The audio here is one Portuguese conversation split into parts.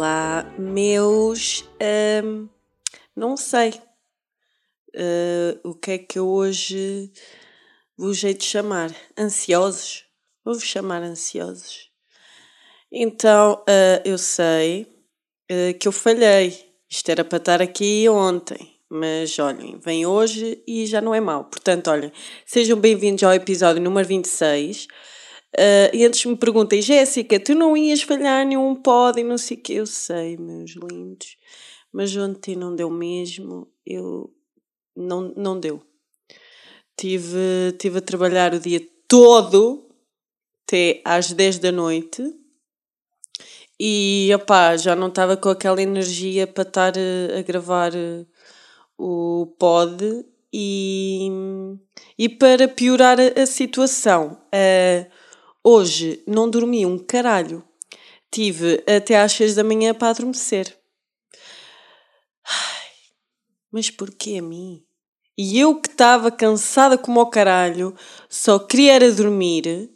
Olá, meus. hum, não sei uh, o que é que eu hoje vos hei de chamar. Ansiosos? Vou-vos chamar ansiosos. Então, uh, eu sei uh, que eu falhei. Isto era para estar aqui ontem. Mas olhem, vem hoje e já não é mau. Portanto, olhem, sejam bem-vindos ao episódio número 26. Uh, e antes me perguntem, Jéssica, tu não ias falhar nenhum pod e não sei o que. Eu sei, meus lindos. Mas ontem não deu mesmo. Eu. Não, não deu. Tive, tive a trabalhar o dia todo, até às 10 da noite. E, opá, já não estava com aquela energia para estar a, a gravar eh, o pod. E, e para piorar a, a situação, uh, Hoje não dormi um caralho. Tive até às 6 da manhã para adormecer. Ai, mas porquê a mim? E eu que estava cansada como o caralho, só queria era dormir.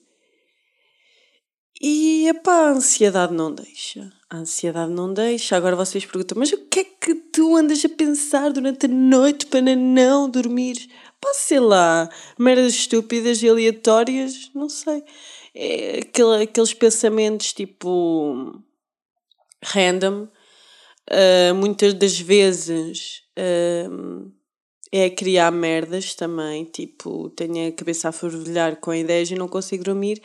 E epá, a ansiedade não deixa. A ansiedade não deixa. Agora vocês perguntam, mas o que é que tu andas a pensar durante a noite para não dormir? Pá, sei lá, merdas estúpidas e aleatórias, não sei é aquele, aqueles pensamentos tipo random, uh, muitas das vezes uh, é criar merdas também, tipo, tenho a cabeça a fervilhar com ideias e não consigo dormir,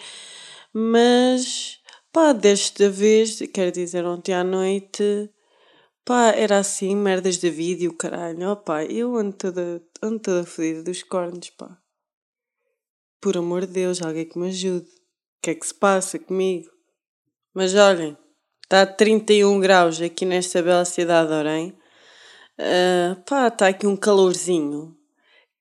mas pá, desta vez, quero dizer, ontem à noite, pá, era assim, merdas de vídeo, caralho, ó pá, eu ando toda, ando toda fodida dos cornos, pá. Por amor de Deus, alguém que me ajude. Que é que se passa comigo? Mas olhem, está a 31 graus aqui nesta bela cidade de. Uh, pá, está aqui um calorzinho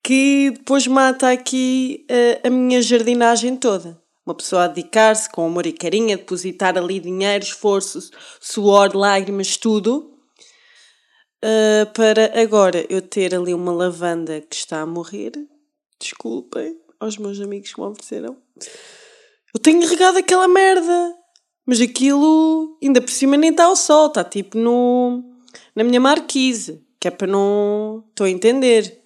que depois mata aqui uh, a minha jardinagem toda. Uma pessoa a dedicar-se com amor e carinho, a depositar ali dinheiro, esforço, suor, lágrimas, tudo. Uh, para agora eu ter ali uma lavanda que está a morrer. Desculpem aos meus amigos que me ofereceram. Eu tenho regado aquela merda. Mas aquilo, ainda por cima, nem está ao sol, está tipo no, na minha marquise, que é para não. Estou a entender.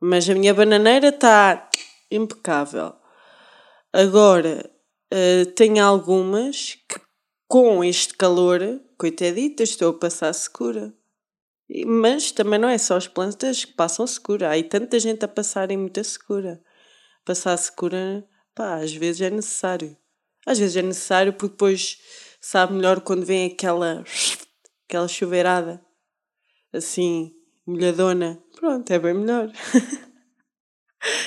Mas a minha bananeira está impecável. Agora, uh, tenho algumas que, com este calor, coitaditas, estou a passar segura. Mas também não é só as plantas que passam segura. Há aí tanta gente a passarem muita segura. Passar segura Pá, às vezes é necessário. Às vezes é necessário porque depois sabe melhor quando vem aquela, aquela chuveirada assim, molhadona. Pronto, é bem melhor.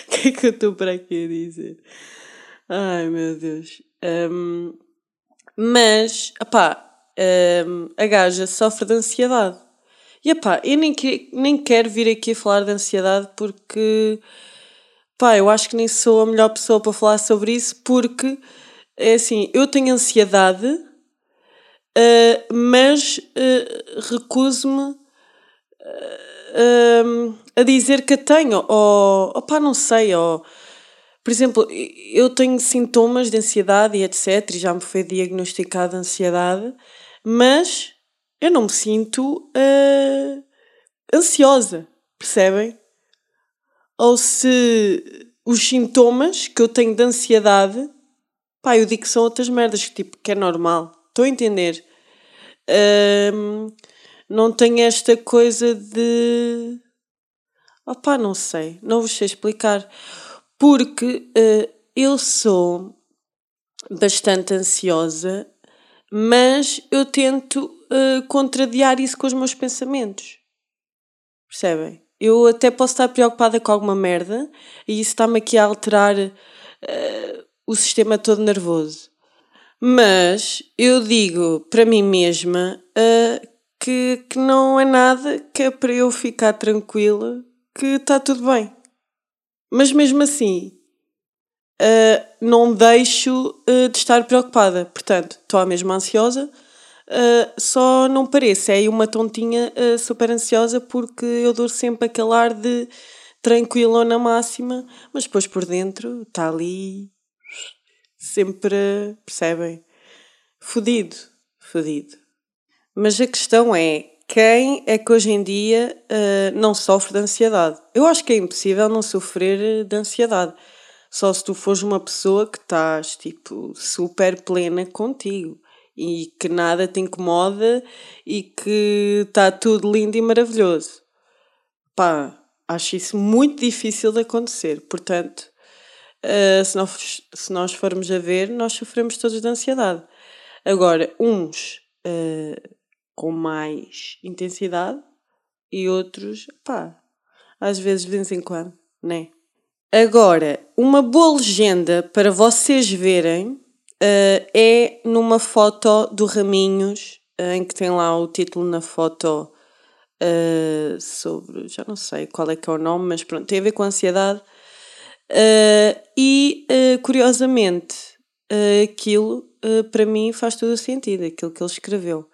O que é que eu estou para aqui a dizer? Ai meu Deus. Um, mas, pá, um, a gaja sofre de ansiedade. E pá, eu nem, nem quero vir aqui a falar de ansiedade porque Pá, eu acho que nem sou a melhor pessoa para falar sobre isso porque é assim, eu tenho ansiedade, uh, mas uh, recuso-me uh, a dizer que a tenho. Ou, ou pá, não sei, ou, por exemplo, eu tenho sintomas de ansiedade e etc. E já me foi diagnosticada ansiedade, mas eu não me sinto ansiosa, percebem? Ou se os sintomas que eu tenho de ansiedade, pá, eu digo que são outras merdas, que tipo, que é normal. Estou a entender. Um, não tenho esta coisa de. Opá, não sei, não vos sei explicar. Porque uh, eu sou bastante ansiosa, mas eu tento uh, isso com os meus pensamentos. Percebem? Eu até posso estar preocupada com alguma merda e isso está-me aqui a alterar uh, o sistema todo nervoso. Mas eu digo para mim mesma uh, que, que não é nada que é para eu ficar tranquila, que está tudo bem. Mas mesmo assim, uh, não deixo de estar preocupada. Portanto, estou a mesma ansiosa, Uh, só não parece, é uma tontinha uh, super ansiosa porque eu dou sempre aquele ar de tranquilona máxima, mas depois por dentro está ali sempre, percebem? Fodido, fodido. Mas a questão é, quem é que hoje em dia uh, não sofre de ansiedade? Eu acho que é impossível não sofrer de ansiedade. Só se tu fores uma pessoa que estás, tipo, super plena contigo e que nada te incomoda e que está tudo lindo e maravilhoso. Pá, acho isso muito difícil de acontecer. Portanto, uh, se, nós, se nós formos a ver, nós sofremos todos de ansiedade. Agora, uns uh, com mais intensidade e outros, pá, às vezes de vez em quando, né? Agora, uma boa legenda para vocês verem uh, é numa foto do Raminhos, uh, em que tem lá o título na foto uh, sobre, já não sei qual é que é o nome, mas pronto, tem a ver com ansiedade. e, curiosamente, aquilo para mim faz todo o sentido, aquilo que ele escreveu.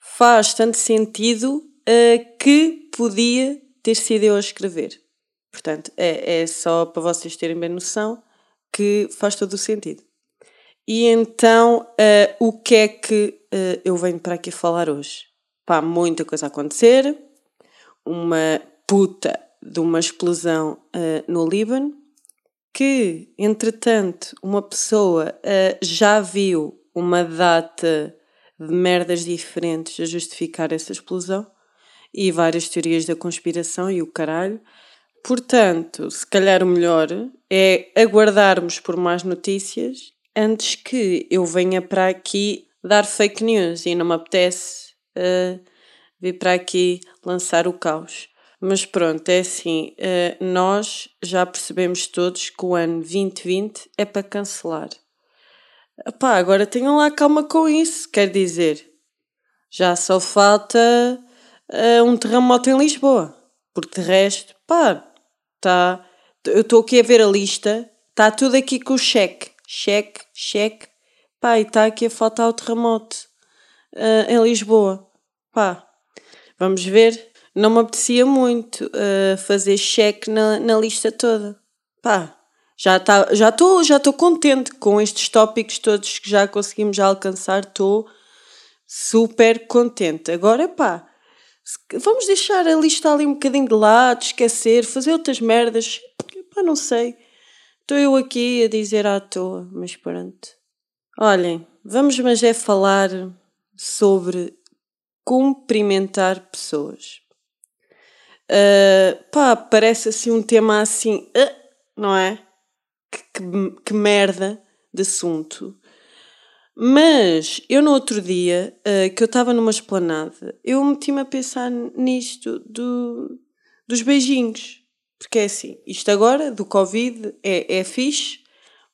Faz tanto sentido que podia ter sido eu a escrever. Portanto, é, é só para vocês terem bem noção que faz todo o sentido. E então, uh, o que é que uh, eu venho para aqui falar hoje? Pá, muita coisa a acontecer, uma puta de uma explosão uh, no Líbano, que, entretanto, uma pessoa já viu uma data de merdas diferentes a justificar essa explosão e várias teorias da conspiração e o caralho. Portanto, se calhar o melhor é aguardarmos por mais notícias antes que eu venha para aqui dar fake news e não me apetece uh, vir para aqui lançar o caos. Mas pronto, é assim, uh, nós já percebemos todos que o ano 2020 é para cancelar. Epá, agora tenham lá calma com isso, quer dizer, já só falta uh, um terremoto em Lisboa, porque de resto, pá, Tá, eu estou aqui a ver a lista, está tudo aqui com o cheque. Cheque, cheque. Pá, e está aqui a faltar o terremoto uh, em Lisboa. Pá, vamos ver. Não me apetecia muito uh, fazer cheque na, na lista toda. Pá, já estou já tô, já contente com estes tópicos todos que já conseguimos alcançar. Estou super contente. Agora, pá, Vamos deixar a lista ali um bocadinho de lado, esquecer, fazer outras merdas. Pá, não sei. Estou eu aqui a dizer à toa, mas pronto. Olhem, vamos mas é falar sobre cumprimentar pessoas. Uh, pá, parece assim um tema assim, uh, não é? Que, que, que merda de assunto. Mas eu no outro dia, uh, que eu estava numa esplanada, eu meti-me a pensar nisto do, dos beijinhos. Porque é assim, isto agora do Covid é, é fixe,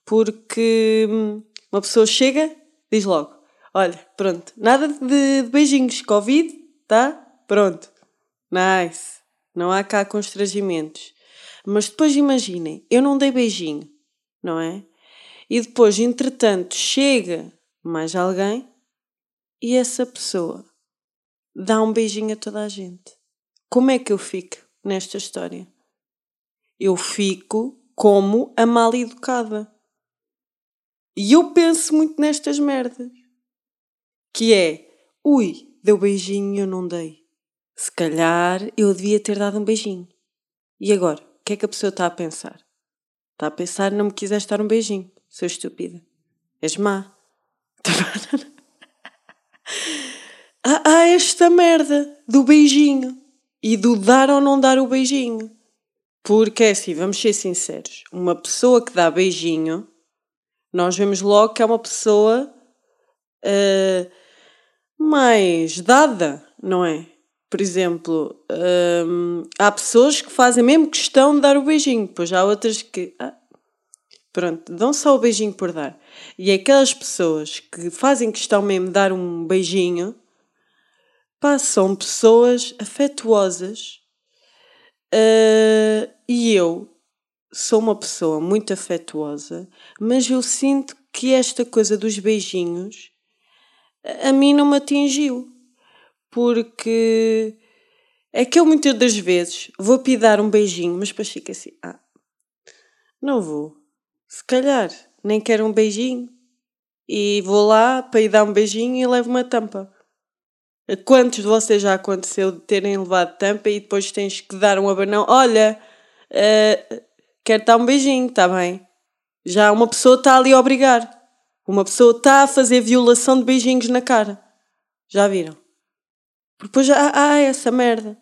porque hum, uma pessoa chega, diz logo: Olha, pronto, nada de, de beijinhos, Covid, tá? Pronto, nice, não há cá constrangimentos. Mas depois imaginem, eu não dei beijinho, não é? E depois, entretanto, chega mais alguém e essa pessoa dá um beijinho a toda a gente. Como é que eu fico nesta história? Eu fico como a mal educada. E eu penso muito nestas merdas. Que é, ui, deu beijinho e eu não dei. Se calhar eu devia ter dado um beijinho. E agora, o que é que a pessoa está a pensar? Está a pensar, não me quiseste dar um beijinho, sou estúpida. És má há, há esta merda do beijinho e do dar ou não dar o beijinho. Porque é assim, vamos ser sinceros, uma pessoa que dá beijinho, nós vemos logo que é uma pessoa uh, mais dada, não é? Por exemplo, um, há pessoas que fazem mesmo questão de dar o beijinho, pois há outras que. Ah, Pronto, dão só o beijinho por dar. E aquelas pessoas que fazem questão mesmo de dar um beijinho, pá, são pessoas afetuosas. Uh, e eu sou uma pessoa muito afetuosa, mas eu sinto que esta coisa dos beijinhos a mim não me atingiu. Porque é que eu muitas das vezes vou pedir um beijinho, mas depois fico assim, ah, não vou se calhar, nem quero um beijinho. E vou lá para ir dar um beijinho e levo uma tampa. Quantos de vocês já aconteceu de terem levado tampa e depois tens que dar um abanão? Olha, uh, quero dar um beijinho, está bem? Já uma pessoa está ali a obrigar. Uma pessoa está a fazer violação de beijinhos na cara. Já viram? Depois já há essa merda.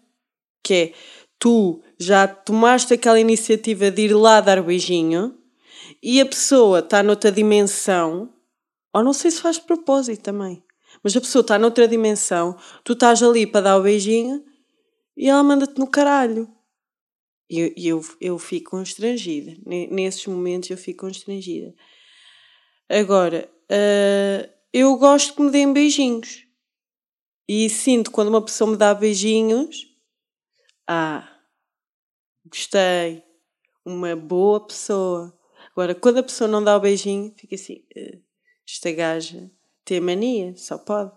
Que é, tu já tomaste aquela iniciativa de ir lá dar beijinho e a pessoa está noutra dimensão, ou não sei se faz propósito também, mas a pessoa está noutra dimensão, tu estás ali para dar o beijinho e ela manda-te no caralho. E eu, eu, eu fico constrangida. Nesses momentos eu fico constrangida. Agora, uh, eu gosto que me deem beijinhos. E sinto quando uma pessoa me dá beijinhos, ah, gostei, uma boa pessoa. Agora, quando a pessoa não dá o beijinho, fica assim, uh, esta gaja tem mania, só pode.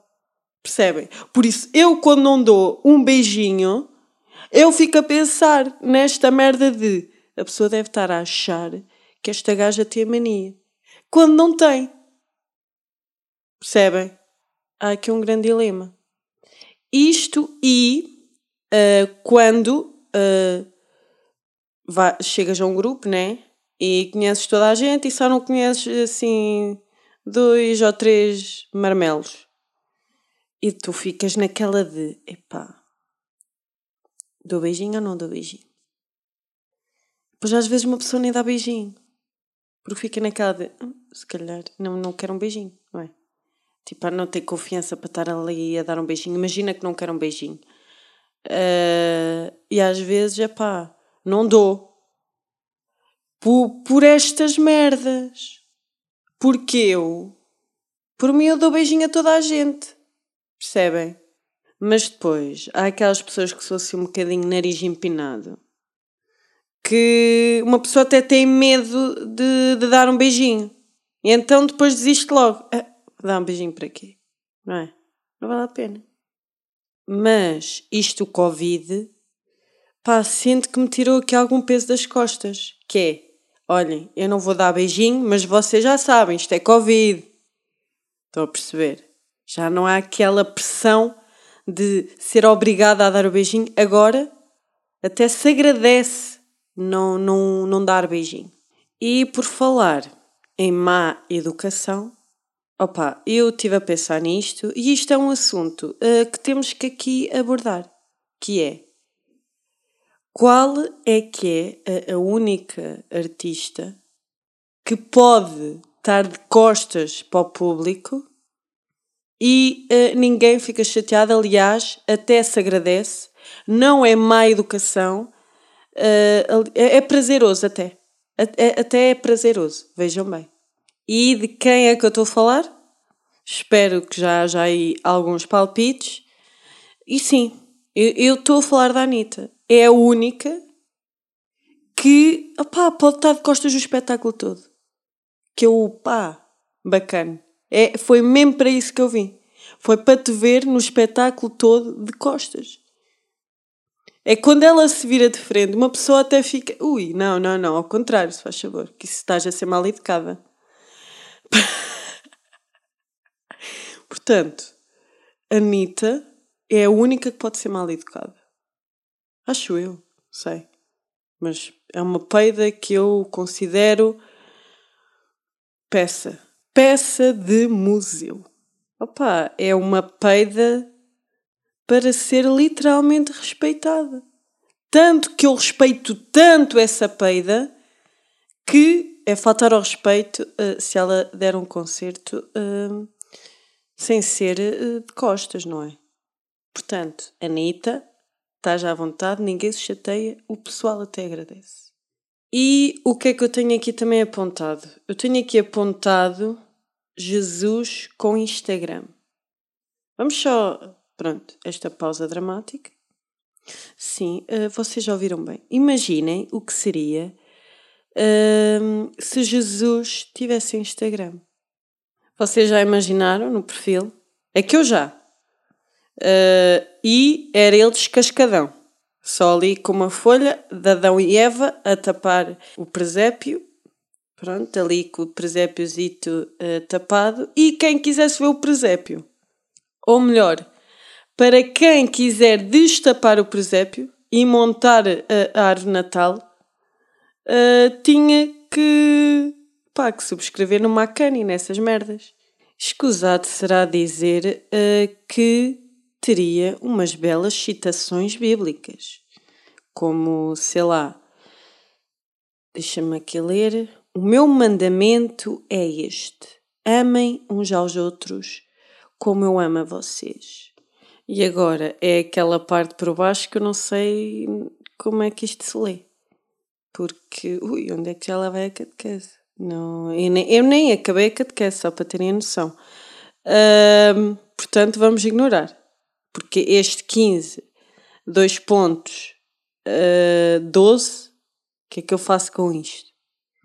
Percebem? Por isso, eu quando não dou um beijinho, eu fico a pensar nesta merda de a pessoa deve estar a achar que esta gaja tem mania. Quando não tem. Percebem? Há aqui um grande dilema. Isto e uh, quando uh, chegas a um grupo, né? E conheces toda a gente e só não conheces assim dois ou três marmelos. E tu ficas naquela de epá, dou beijinho ou não dou beijinho? Pois às vezes uma pessoa nem dá beijinho. Porque fica naquela de hum, se calhar não, não quero um beijinho, não é? Tipo, a não ter confiança para estar ali a dar um beijinho. Imagina que não quero um beijinho. Uh, e às vezes, é pá, não dou. Por, por estas merdas. Porque eu, por mim, eu dou beijinho a toda a gente. Percebem? Mas depois, há aquelas pessoas que são assim um bocadinho nariz empinado. Que uma pessoa até tem medo de, de dar um beijinho. E então depois desiste logo. Ah, dar um beijinho para quê? Não é? Não vale a pena. Mas isto, o Covid, pá, sinto que me tirou aqui algum peso das costas. Que é, olhem, eu não vou dar beijinho, mas vocês já sabem, isto é Covid. Estão a perceber? Já não há aquela pressão de ser obrigada a dar o beijinho. Agora, até se agradece não, não, não dar beijinho. E por falar em má educação, Opa, eu estive a pensar nisto e isto é um assunto uh, que temos que aqui abordar, que é qual é que é a, a única artista que pode estar de costas para o público e uh, ninguém fica chateado, aliás, até se agradece, não é má educação, uh, é, é prazeroso até. Até é prazeroso, vejam bem. E de quem é que eu estou a falar? Espero que já haja aí alguns palpites. E sim, eu estou a falar da Anitta. É a única que opá, pode estar de costas do espetáculo todo. Que eu, pá, bacana. É, foi mesmo para isso que eu vim. Foi para te ver no espetáculo todo de costas. É quando ela se vira de frente, uma pessoa até fica, ui, não, não, não, ao contrário, se faz favor, que isso estás a ser mal educada. Portanto, Anitta é a única que pode ser mal educada. Acho eu, sei. Mas é uma peida que eu considero peça. Peça de museu. Opa, é uma peida para ser literalmente respeitada. Tanto que eu respeito tanto essa peida que é faltar ao respeito uh, se ela der um concerto uh, sem ser uh, de costas, não é? Portanto, Anitta, estás à vontade, ninguém se chateia, o pessoal até agradece. E o que é que eu tenho aqui também apontado? Eu tenho aqui apontado Jesus com Instagram. Vamos só, pronto, esta pausa dramática. Sim, uh, vocês já ouviram bem. Imaginem o que seria uh, se Jesus tivesse Instagram. Vocês já imaginaram no perfil? É que eu já. Uh, e era ele descascadão. Só ali com uma folha de Adão e Eva a tapar o presépio. Pronto, ali com o presépiozito uh, tapado. E quem quisesse ver o presépio. Ou melhor, para quem quiser destapar o presépio e montar a, a árvore natal, uh, tinha que, pá, que subscrever no Macani nessas merdas. Escusado será dizer uh, que teria umas belas citações bíblicas, como, sei lá, deixa-me aqui ler, o meu mandamento é este, amem uns aos outros como eu amo a vocês. E agora é aquela parte por baixo que eu não sei como é que isto se lê. Porque, ui, onde é que já lá vai a catequese? Não, eu nem, eu nem acabei a catequese, só para terem a noção. Portanto, vamos ignorar. Porque este 15, dois pontos, uh, 12, o que é que eu faço com isto?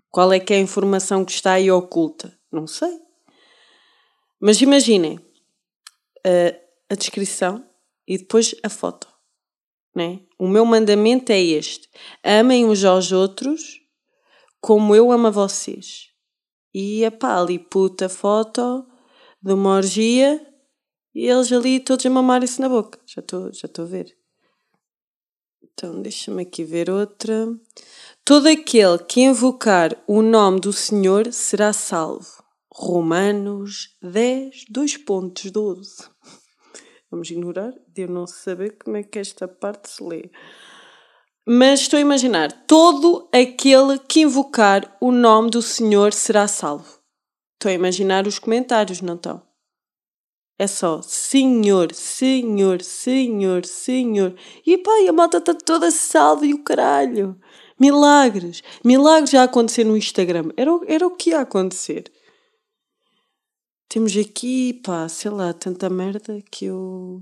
Qual é que é a informação que está aí oculta? Não sei. Mas imaginem, uh, a descrição e depois a foto. Né? O meu mandamento é este: amem uns aos outros como eu amo a vocês. E a pá, puta foto de uma orgia e eles ali todos a mamarem-se na boca. Já estou já a ver. Então, deixa-me aqui ver outra. Todo aquele que invocar o nome do Senhor será salvo. Romanos 10, 2 pontos 12. Vamos ignorar de eu não saber como é que esta parte se lê. Mas estou a imaginar: todo aquele que invocar o nome do Senhor será salvo. Estou a imaginar os comentários, não estão? É só Senhor, Senhor, Senhor, Senhor. E pá, a malta está toda salva e o caralho. Milagres. Milagres já acontecer no Instagram. Era, era o que ia acontecer. Temos aqui, pá, sei lá, tanta merda que eu.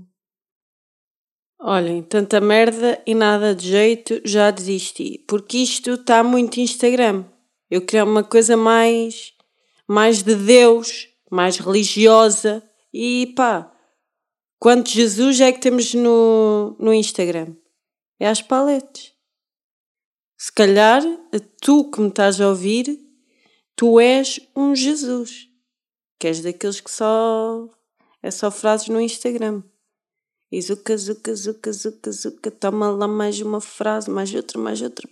Olhem, tanta merda e nada de jeito, já desisti. Porque isto está muito Instagram. Eu queria uma coisa mais. mais de Deus, mais religiosa. E pá, quanto Jesus é que temos no, no Instagram? É às paletes. Se calhar, tu que me estás a ouvir, tu és um Jesus que és daqueles que só. é só frases no Instagram. E zuca, zuca, zuca, zuca, zuca, toma lá mais uma frase, mais outra, mais outra.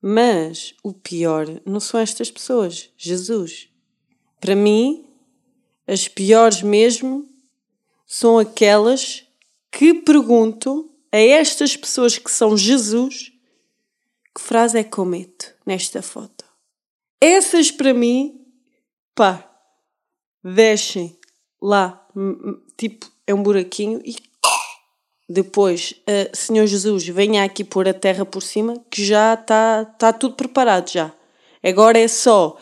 Mas o pior não são estas pessoas, Jesus. Para mim, as piores mesmo são aquelas que perguntam a estas pessoas que são Jesus que frase é que eu meto nesta foto. Essas para mim pá, deixem lá, tipo, é um buraquinho e depois, uh, Senhor Jesus, venha aqui pôr a terra por cima, que já está tá tudo preparado já. Agora é só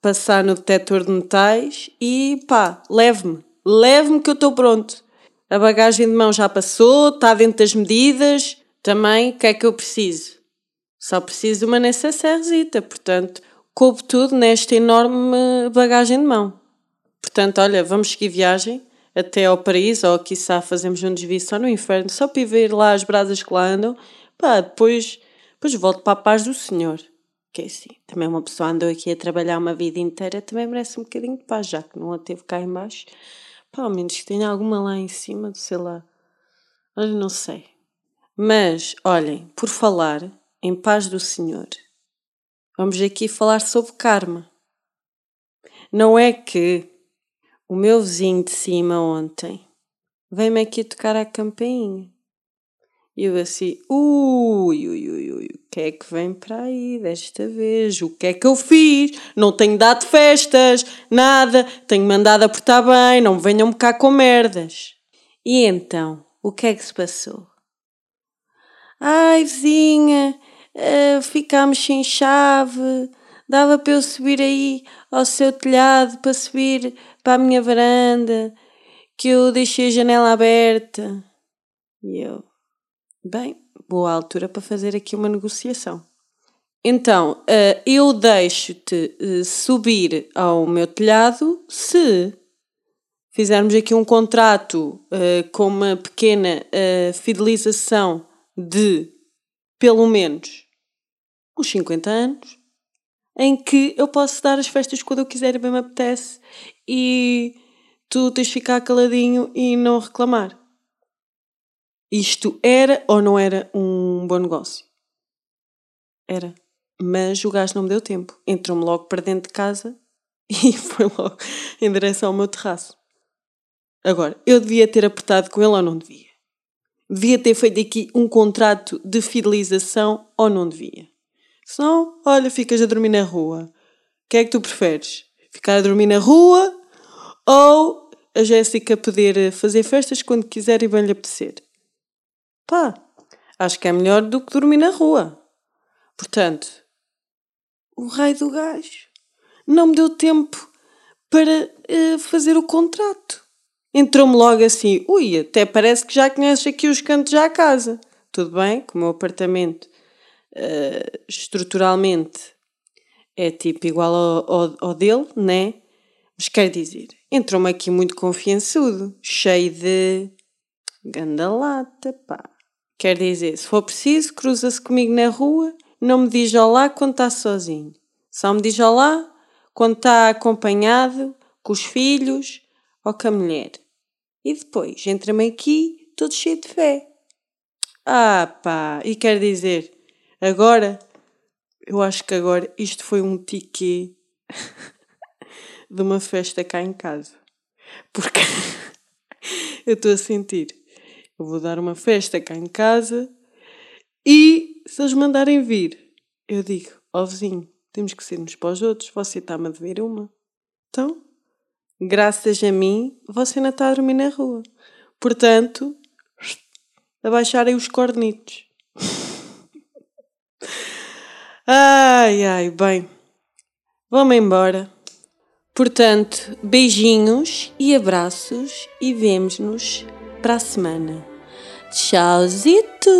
passar no detector de metais e pá, leve-me, leve-me que eu estou pronto. A bagagem de mão já passou, está dentro das medidas. Também, o que é que eu preciso? Só preciso de uma necessairesita, portanto, coube tudo nesta enorme bagagem de mão. Portanto, olha, vamos seguir viagem até ao paraíso, ou quiçá fazemos um desvio só no inferno, só para ir ver lá as brasas que lá andam, pá, depois, depois volto para a paz do Senhor. Que é assim, também uma pessoa andou aqui a trabalhar uma vida inteira, também merece um bocadinho de paz, já que não a teve cá em baixo. Menos que tenha alguma lá em cima, sei lá. Olha, não sei. Mas, olhem, por falar em paz do Senhor, Vamos aqui falar sobre karma. Não é que o meu vizinho de cima ontem veio-me aqui tocar a campainha. E eu assim, ui, ui, ui, ui, o que é que vem para aí desta vez? O que é que eu fiz? Não tenho dado festas, nada, tenho mandado apertar bem, não me venham cá com merdas. E então, o que é que se passou? Ai, vizinha, uh, ficámos sem chave, dava para eu subir aí ao seu telhado para subir para a minha varanda, que eu deixei a janela aberta. E eu, bem, boa altura para fazer aqui uma negociação. Então, uh, eu deixo-te uh, subir ao meu telhado se fizermos aqui um contrato uh, com uma pequena fidelização de pelo menos uns 50 anos, em que eu posso dar as festas quando eu quiser e bem me apetece e tu tens de ficar caladinho e não reclamar. Isto era ou não era um bom negócio? Era. Mas o gajo não me deu tempo. Entrou-me logo para dentro de casa e foi logo em direção ao meu terraço. Agora, eu devia ter apertado com ele ou não devia? Devia ter feito aqui um contrato de fidelização ou não devia? Se não, olha, ficas a dormir na rua. O que é que tu preferes? Ficar a dormir na rua ou a Jéssica poder fazer festas quando quiser e bem lhe apetecer? Pá, acho que é melhor do que dormir na rua. Portanto, o raio do gajo não me deu tempo para uh, fazer o contrato. Entrou-me logo assim, ui, até parece que já conheces aqui os cantos da casa. Tudo bem, que o meu apartamento uh, estruturalmente é tipo igual ao, ao, ao dele, né? Mas quer dizer, entrou-me aqui muito confiançudo, cheio de gandalata, pá. Quer dizer, se for preciso, cruza-se comigo na rua, não me diz olá quando está sozinho. Só me diz olá quando está acompanhado, com os filhos ou com a mulher. E depois entra-me aqui todo cheio de fé. Ah pá, e quer dizer, agora, eu acho que agora isto foi um tiquê de uma festa cá em casa. Porque eu estou a sentir, eu vou dar uma festa cá em casa e se eles mandarem vir, eu digo, ó oh, vizinho, temos que ser uns para os outros, você está-me a dever uma. Então, graças a mim, você ainda está a dormir na rua. Portanto, abaixarem os cornitos. ai, ai, bem. Vamos embora. Portanto, beijinhos e abraços e vemos-nos para a semana. Tchauzito!